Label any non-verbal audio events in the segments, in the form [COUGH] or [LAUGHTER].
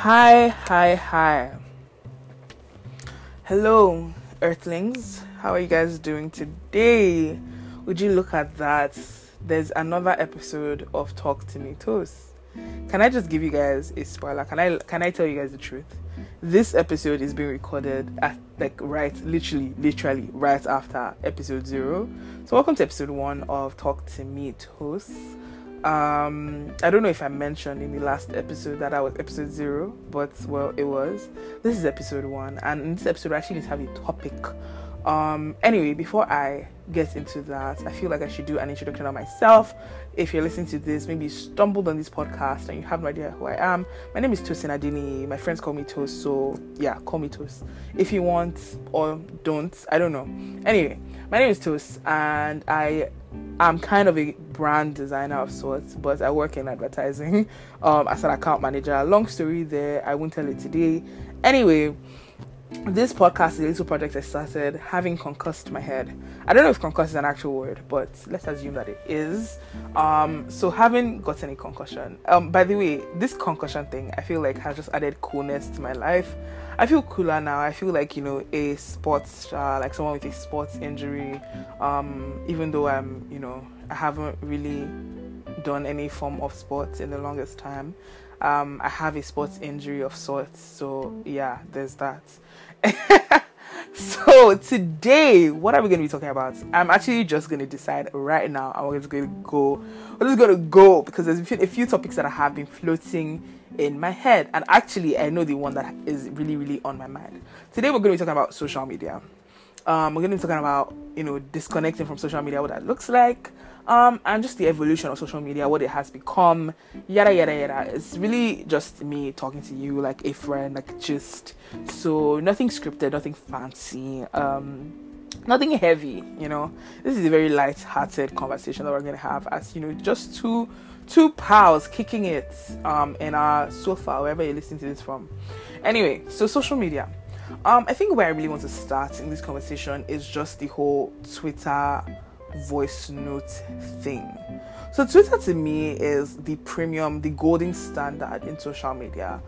Hi, hi, hi. Hello, Earthlings. How are you guys doing today? Would you look at that? There's another episode of Talk to Me Toast. Can I just give you guys a spoiler? Can I can I tell you guys the truth? This episode is being recorded at like right literally literally right after episode 0. So welcome to episode 1 of Talk to Me Toast um i don't know if i mentioned in the last episode that i was episode zero but well it was. This is episode one and in this episode i actually have a topic. Um anyway before i get into that i feel like i should do an introduction of myself. If you're listening to this maybe you stumbled on this podcast and you have no idea who i am. My name is tosin adini. My friends call me toast so yeah call me toast if you want or don't i don't know. Anyway my name is toast and i I'm kind of a brand designer of sorts, but I work in advertising [LAUGHS] um, as an account manager. Long story there, I won't tell it today. Anyway, this podcast is a little project I started having concussed my head. I don't know if concussed is an actual word, but let's assume that it is. Um, so having gotten a concussion. Um, by the way, this concussion thing I feel like has just added coolness to my life. I feel cooler now. I feel like you know a sports star, like someone with a sports injury. Um, even though I'm, you know, I haven't really done any form of sports in the longest time. Um, I have a sports injury of sorts, so yeah, there's that. [LAUGHS] [LAUGHS] so today, what are we going to be talking about? I'm actually just going to decide right now. I'm just going to go. We're just going to go because there's a few topics that I have been floating in my head, and actually, I know the one that is really, really on my mind. Today, we're going to be talking about social media. Um, we're going to be talking about you know disconnecting from social media, what that looks like, um, and just the evolution of social media, what it has become, yada yada yada. It's really just me talking to you like a friend, like just so nothing scripted, nothing fancy, um, nothing heavy. You know, this is a very light-hearted conversation that we're gonna have as you know, just two two pals kicking it um, in our sofa, wherever you're listening to this from. Anyway, so social media. Um, I think where I really want to start in this conversation is just the whole Twitter voice note thing. So Twitter to me is the premium, the golden standard in social media.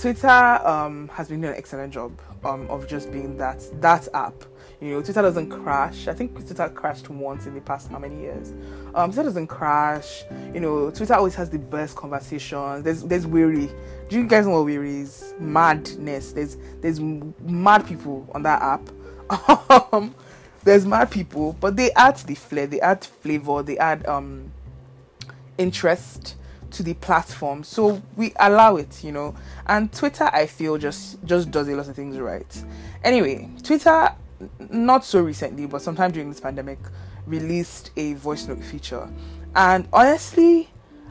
Twitter um, has been doing an excellent job um, of just being that that app. You know, Twitter doesn't crash. I think Twitter crashed once in the past how many years? Um, Twitter doesn't crash. You know, Twitter always has the best conversations. There's there's werey. Do you guys know what werey is? Madness. There's there's mad people on that app. [LAUGHS] There's mad people, but they add the flair, they add flavor, they add um interest to the platform. So we allow it, you know. And Twitter I feel just just does a lot of things right. Anyway, Twitter not so recently, but sometime during this pandemic released a voice note feature. And honestly,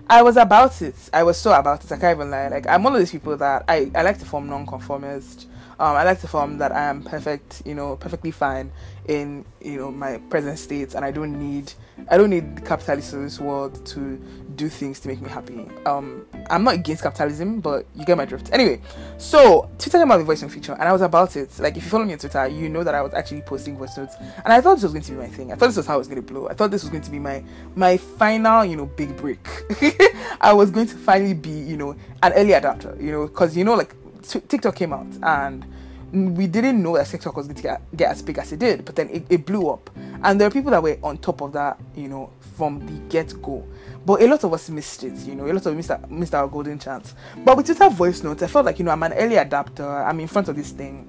I was about it. I was so about it. I can't even lie. Like I'm one of those people that I, I like to form non-conformist. Um, I like to form that I am perfect, you know, perfectly fine in you know my present state, and I don't need I don't need the capitalists this world to do things to make me happy. Um, I'm not against capitalism, but you get my drift. Anyway, so Twitter came out the voice note feature, and I was about it. Like if you follow me on Twitter, you know that I was actually posting voice notes, and I thought this was going to be my thing. I thought this was how it was going to blow. I thought this was going to be my my final, you know, big break. [LAUGHS] I was going to finally be, you know, an early adapter, you know, because you know, like TikTok came out and we didn't know that TikTok was going to get, get as big as it did, but then it, it blew up. And there are people that were on top of that, you know, from the get go. But a lot of us missed it, you know, a lot of us missed, missed our golden chance. But with Twitter voice notes, I felt like, you know, I'm an early adapter, I'm in front of this thing,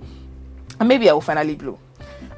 and maybe I will finally blow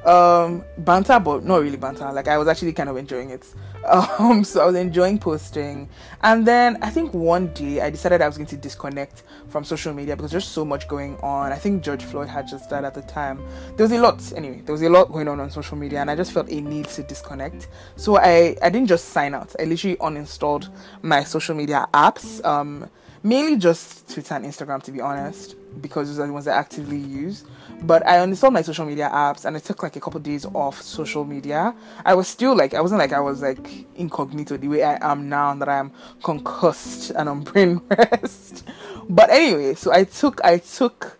um banter but not really banter. Like i was actually kind of enjoying it. [LAUGHS] Um so i was enjoying posting. And then i think one day i decided i was going to disconnect from social media because there's so much going on. I think george floyd had just died at the time. There was a lot. Anyway there was a lot going on on social media and i just felt a need to disconnect. So i i didn't just sign out. I literally uninstalled my social media apps. Um mainly just twitter and instagram to be honest because those are the ones I actively use. But I uninstalled my social media apps and I took like a couple of days off social media. I was still like I wasn't like I was like incognito the way I am now that I am concussed and on brain rest. but anyway, so I took I took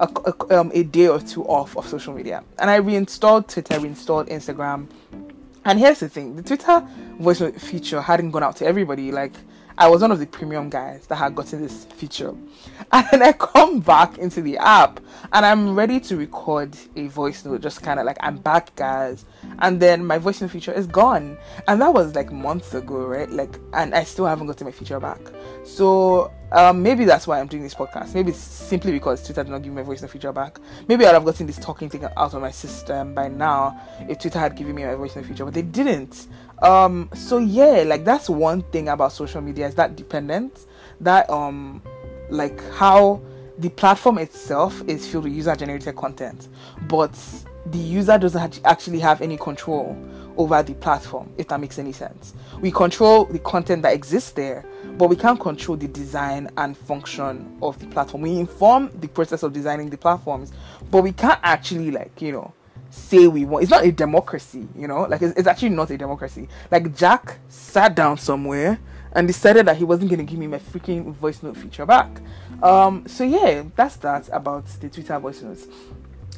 a, a, um, a day or two off of social media and I reinstalled Twitter, reinstalled Instagram. And here's the thing: the Twitter voice feature hadn't gone out to everybody. Like I was one of the premium guys that had gotten this feature. And then I come back into the app and I'm ready to record a voice note, just kind of like, I'm back, guys. And then my voice note feature is gone. And that was like months ago, right? Like, and I still haven't gotten my feature back. So um, maybe that's why I'm doing this podcast. Maybe it's simply because Twitter did not give me my voice note feature back. Maybe I'd have gotten this talking thing out of my system by now if Twitter had given me my voice note feature, but they didn't. Um, so yeah, like that's one thing about social media is that dependent. That um, like how the platform itself is filled with user generated content, but the user doesn't actually have any control over the platform, if that makes any sense. We control the content that exists there, but we can't control the design and function of the platform. We inform the process of designing the platforms, but we can't actually, like, you know, say we want. It's not a democracy, you know, like, it's, it's actually not a democracy. Like, Jack sat down somewhere and decided that he wasn't going to give me my freaking voice note feature back. Um, so yeah, that's that about the Twitter voice notes.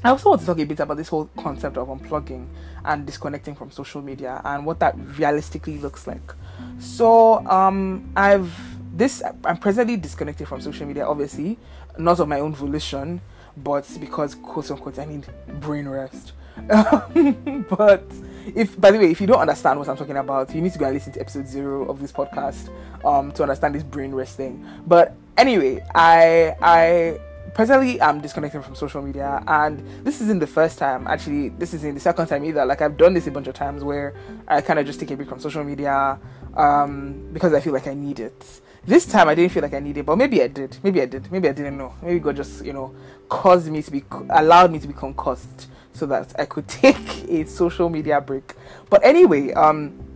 I also want to talk a bit about this whole concept of unplugging and disconnecting from social media and what that realistically looks like. So, um, I've this I'm presently disconnected from social media, obviously, not of my own volition, but because quote unquote I need brain rest. [LAUGHS] but if by the way, if you don't understand what I'm talking about, you need to go and listen to episode zero of this podcast um to understand this brain rest thing. But anyway, I I personally i'm disconnecting from social media and this isn't the first time. Actually this isn't the second time either. Like i've done this a bunch of times where i kind of just take a break from social media um, because i feel like i need it. This time i didn't feel like i needed it but maybe i did. Maybe i did. Maybe i didn't know. Maybe god just you know caused me to be allowed me to be concussed so that i could [LAUGHS] take a social media break. But anyway um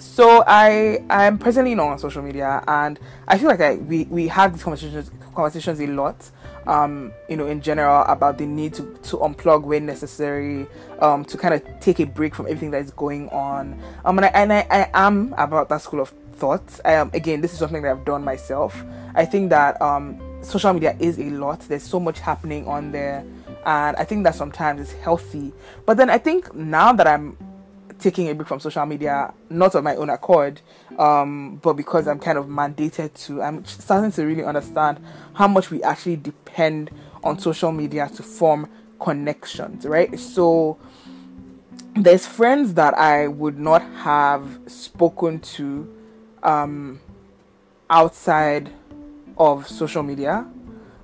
so I I'm presently not on social media, and I feel like I we we have these conversations conversations a lot um, you know, in general about the need to, to unplug when necessary, um, to kind of take a break from everything that is going on. Um, and I, and I, I am about that school of thought. Um, again, this is something that I've done myself. I think that um, social media is a lot. There's so much happening on there, and I think that sometimes it's healthy. But then I think now that I'm taking a break from social media, not of my own accord, um, but because I'm kind of mandated to. I'm starting to really understand how much we actually depend on social media to form connections, right? So there's friends that I would not have spoken to um, outside of social media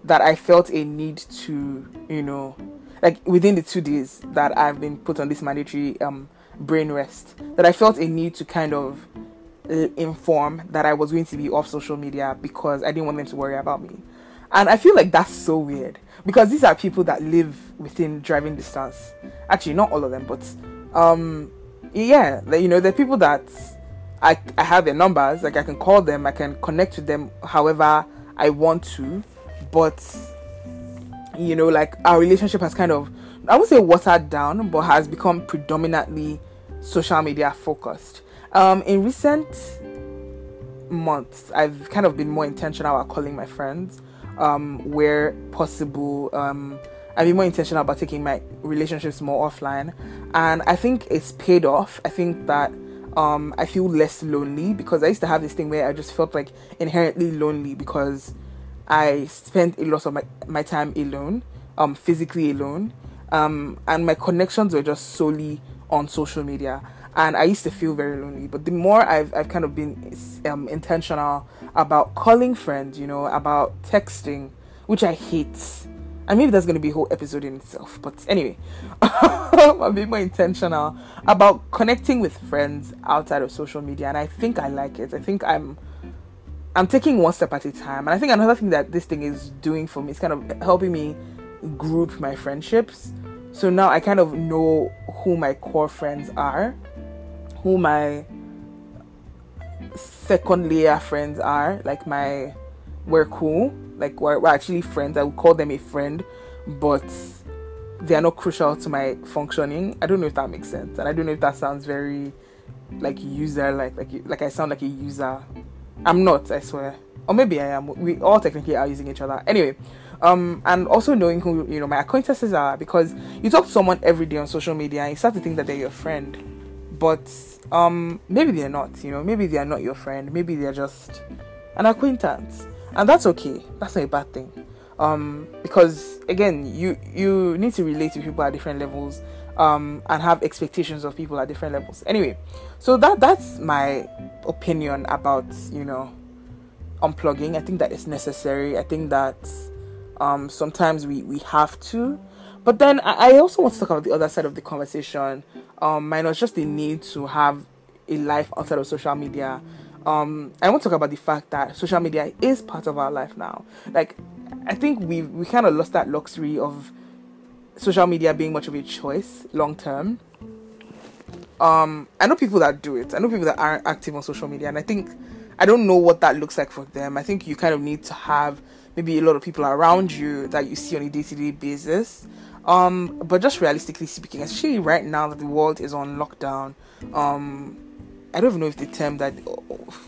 that I felt a need to, you know, like within the two days that I've been put on this mandatory um, brain rest that I felt a need to kind of uh, inform that I was going to be off social media because I didn't want them to worry about me. And I feel like that's so weird because these are people that live within driving distance. Actually, not all of them, but um, yeah, you know, the people that I I have their numbers, like I can call them, I can connect with them however I want to, but you know, like our relationship has kind of I would say watered down, but has become predominantly social media focused. Um, in recent months, I've kind of been more intentional about calling my friends um, where possible. Um, I've been more intentional about taking my relationships more offline, and I think it's paid off. I think that um, I feel less lonely because I used to have this thing where I just felt like inherently lonely because I spent a lot of my, my time alone, um, physically alone, um, and my connections were just solely on social media and I used to feel very lonely. But the more I've I've kind of been um, intentional about calling friends, you know, about texting, which I hate. And maybe that's going to be a whole episode in itself. But anyway, [LAUGHS] I'm being more intentional about connecting with friends outside of social media, and I think I like it. I think I'm I'm taking one step at a time, and I think another thing that this thing is doing for me is kind of helping me group my friendships. So now I kind of know who my core friends are, who my second layer friends are. Like my, we're cool. Like we're, we're actually friends. I would call them a friend, but they are not crucial to my functioning. I don't know if that makes sense, and I don't know if that sounds very like user like like like I sound like a user. I'm not, I swear. Or maybe I am. We all technically are using each other. Anyway, um, and also knowing who you know my acquaintances are because you talk to someone every day on social media and you start to think that they're your friend, but um, maybe they're not. You know, maybe they are not your friend. Maybe they're just an acquaintance, and that's okay. That's not a bad thing. Um, because again, you you need to relate to people at different levels, um, and have expectations of people at different levels. Anyway, so that that's my opinion about you know unplugging. I think that is necessary. I think that um, sometimes we we have to. But then I, I also want to talk about the other side of the conversation, um, minus just the need to have a life outside of social media. Um, I want to talk about the fact that social media is part of our life now. Like, I think we we kind of lost that luxury of social media being much of a choice long term. Um, I know people that do it. I know people that aren't active on social media, and I think I don't know what that looks like for them. I think you kind of need to have maybe a lot of people around you that you see on a day to day basis. Um, but just realistically speaking, especially right now that the world is on lockdown, um, I don't even know if the term that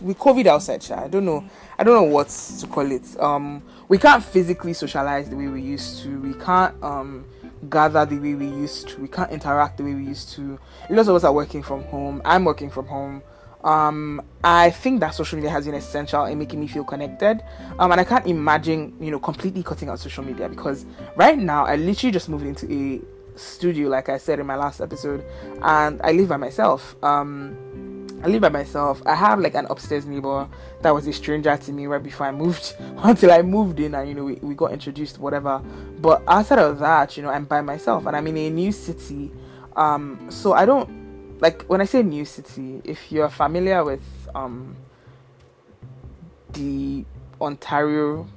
with COVID outside, I don't know. I don't know what to call it. Um, we can't physically socialize the way we used to. We can't um gather the way we used to. We can't interact the way we used to. Lots of us are working from home. I'm working from home. Um, I think that social media has been essential in making me feel connected. Um, and I can't imagine, you know, completely cutting out social media because right now I literally just moved into a studio, like I said in my last episode, and I live by myself. Um, I live by myself. I have like an upstairs neighbor that was a stranger to me right before I moved [LAUGHS] until I moved in and you know we, we got introduced whatever. But outside of that, you know, I'm by myself and I'm in a new city. Um so I don't like when I say new city, if you're familiar with um the Ontario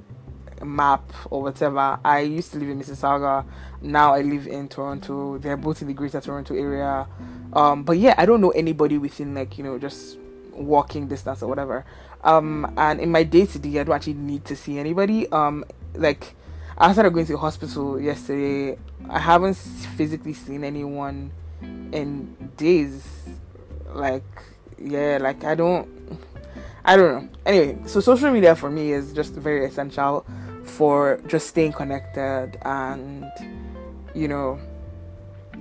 map or whatever, I used to live in Mississauga. Now I live in Toronto. They're both in the greater Toronto area. Um, but yeah, I don't know anybody within like you know just walking distance or whatever. Um, and in my day to day, I don't actually need to see anybody. Um, like I started going to the hospital yesterday. I haven't physically seen anyone in days. Like yeah, like I don't. I don't know. Anyway, so social media for me is just very essential for just staying connected and you know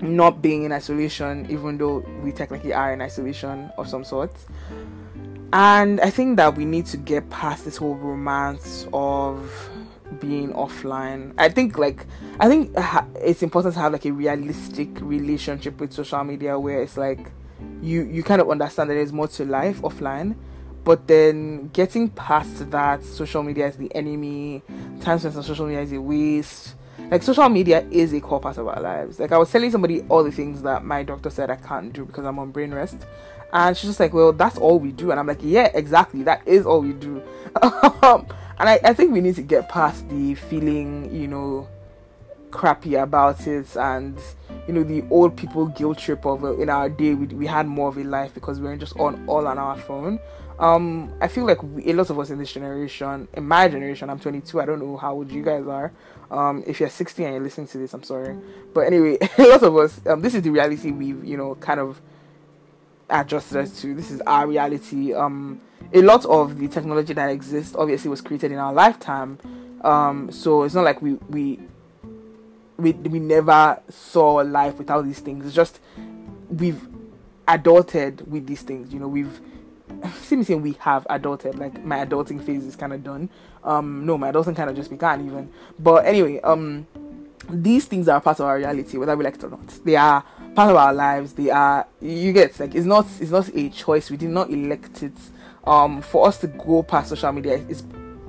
not being in isolation, even though we technically are in isolation of some sort. And I think that we need to get past this whole romance of being offline. I think like I think it's important to have like a realistic relationship with social media where it's like you you kind of understand that there's more to life offline. But then getting past that, social media is the enemy. Time spent on social media is a waste like social media is a core part of our lives. Like I was telling somebody all the things that my doctor said I can't do because I'm on brain rest. And she's just like, Well, that's all we do. And I'm like, Yeah, exactly. That is all we do. [LAUGHS] Um, and I, I think we need to get past the feeling, you know, crappy about it and you know the old people guilt trip of uh, in our day we, we had more of a life because we weren't just on all on our phone um i feel like we, a lot of us in this generation in my generation i'm 22 i don't know how old you guys are um, if you're 60 and you're listening to this, I'm sorry. But anyway, [LAUGHS] a lot of us, um, this is the reality we've, you know, kind of adjusted us to. This is our reality. Um, a lot of the technology that exists obviously was created in our lifetime. Um, so it's not like we, we, we, we never saw life without these things. It's just we've adulted with these things. You know, we've [LAUGHS] see me saying we have adulted. Like my adulting phase is kind of done. Um, no, my adulting kind of just began even. But anyway, um, these things are part of our reality, whether we like it or not. They are part of our lives. They are. You get like it's not. It's not a choice. We did not elect it. Um, for us to go past social media, it's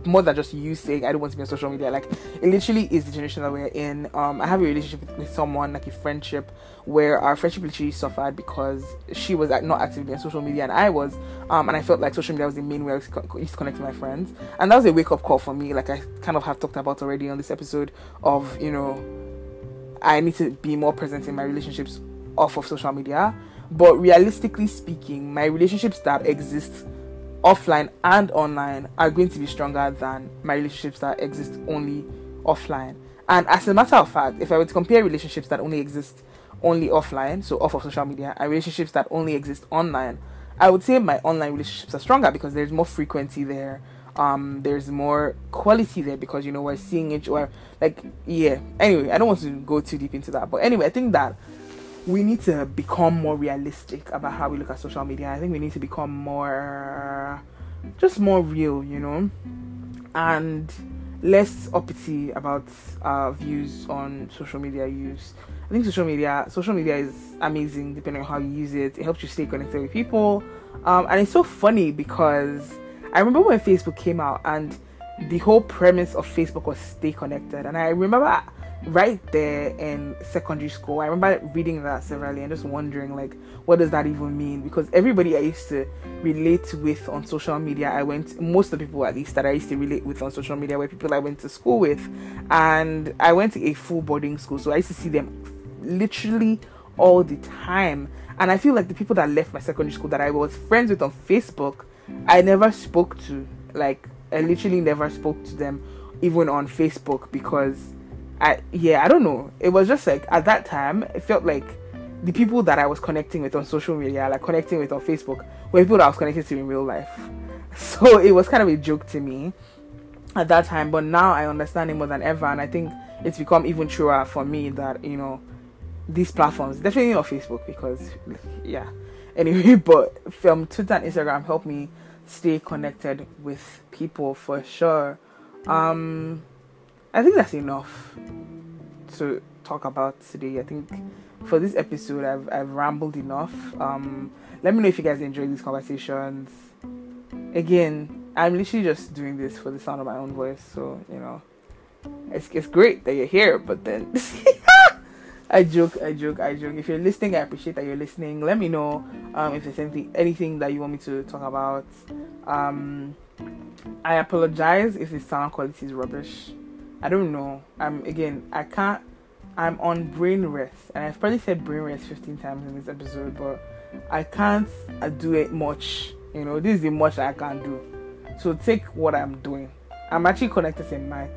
more than just you saying I don't want to be on social media. Like it literally is the generation that we're in. Um, I have a relationship with, with someone, like a friendship, where our friendship literally suffered because she was not actively on social media and I was. Um, and I felt like social media was the main way I used to connect with my friends. And that was a wake up call for me. Like I kind of have talked about already on this episode of you know, I need to be more present in my relationships off of social media. But realistically speaking, my relationships that exist offline and online are going to be stronger than my relationships that exist only offline. And as a matter of fact, if I were to compare relationships that only exist only offline, so off of social media, and relationships that only exist online, I would say my online relationships are stronger because there's more frequency there. Um, there's more quality there because you know we're seeing each other. Like, yeah. Anyway, I don't want to go too deep into that, but anyway, I think that we need to become more realistic about how we look at social media. I think we need to become more, just more real, you know, and less uppity about our views on social media use. I think social media, social media is amazing depending on how you use it. It helps you stay connected with people, um, and it's so funny because I remember when Facebook came out and the whole premise of Facebook was stay connected, and I remember right there in secondary school. I remember reading that severally and just wondering like what does that even mean? Because everybody I used to relate with on social media, I went most of the people at least that I used to relate with on social media were people I went to school with. And I went to a full boarding school, so I used to see them literally all the time. And I feel like the people that left my secondary school that I was friends with on Facebook, I never spoke to. Like I literally never spoke to them even on Facebook because I yeah, I don't know. It was just like at that time, it felt like the people that I was connecting with on social media, like connecting with on Facebook, were people that I was connected to in real life. [LAUGHS] So it was kind of a joke to me at that time, but now I understand it more than ever, and I think it's become even truer for me that you know these platforms, definitely not Facebook because yeah. [LAUGHS] Anyway, [LAUGHS] but from Twitter and Instagram help me stay connected with people for sure. Um, I think that's enough to talk about today. I think for this episode, I've I've rambled enough. Um, let me know if you guys enjoy these conversations. Again, I'm literally just doing this for the sound of my own voice, so you know, it's it's great that you're here. But then, [LAUGHS] I joke, I joke, I joke. If you're listening, I appreciate that you're listening. Let me know um, if there's anything anything that you want me to talk about. Um, I apologize if the sound quality is rubbish. I don't know. I'm again. I can't. I'm on brain rest, and I've probably said brain rest 15 times in this episode, but I can't uh, do it much. You know, this is the much I can do. So take what I'm doing. I'm actually connected to mic.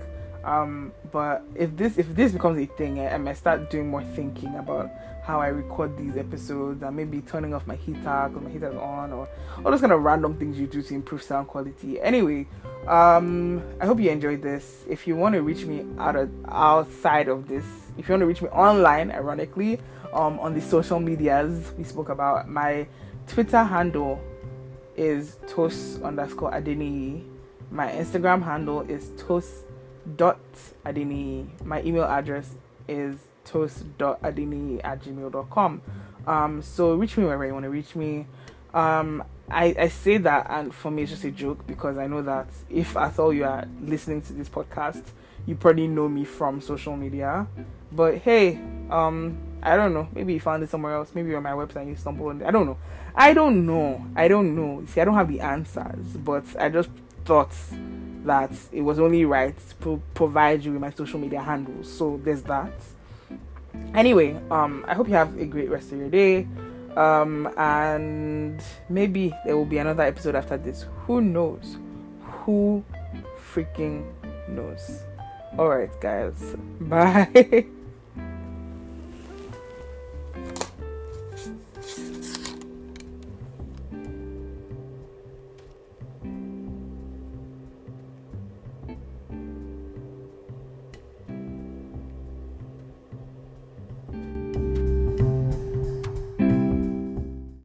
Um, but if this if this becomes a thing, I, I might start doing more thinking about how I record these episodes and maybe turning off my heater because my heater's on or all those kind of random things you do to improve sound quality. Anyway, um, I hope you enjoyed this. If you want to reach me out of, outside of this, if you want to reach me online, ironically, um, on the social medias we spoke about, my Twitter handle is toast underscore adeni. My Instagram handle is toast dot adini My email address is toast.adini at gmail.com. Um, so reach me wherever you want to reach me. Um, I, I say that, and for me, it's just a joke because I know that if at all you are listening to this podcast, you probably know me from social media. But hey, um, I don't know. Maybe you found it somewhere else. Maybe you're on my website you stumbled on it. I don't know. I don't know. I don't know. See, I don't have the answers, but I just thought that it was only right to pro- provide you with my social media handles. So there's that. Anyway, um, I hope you have a great rest of your day. Um, and maybe there will be another episode after this. Who knows? Who freaking knows? Alright, guys. [LAUGHS] Bye.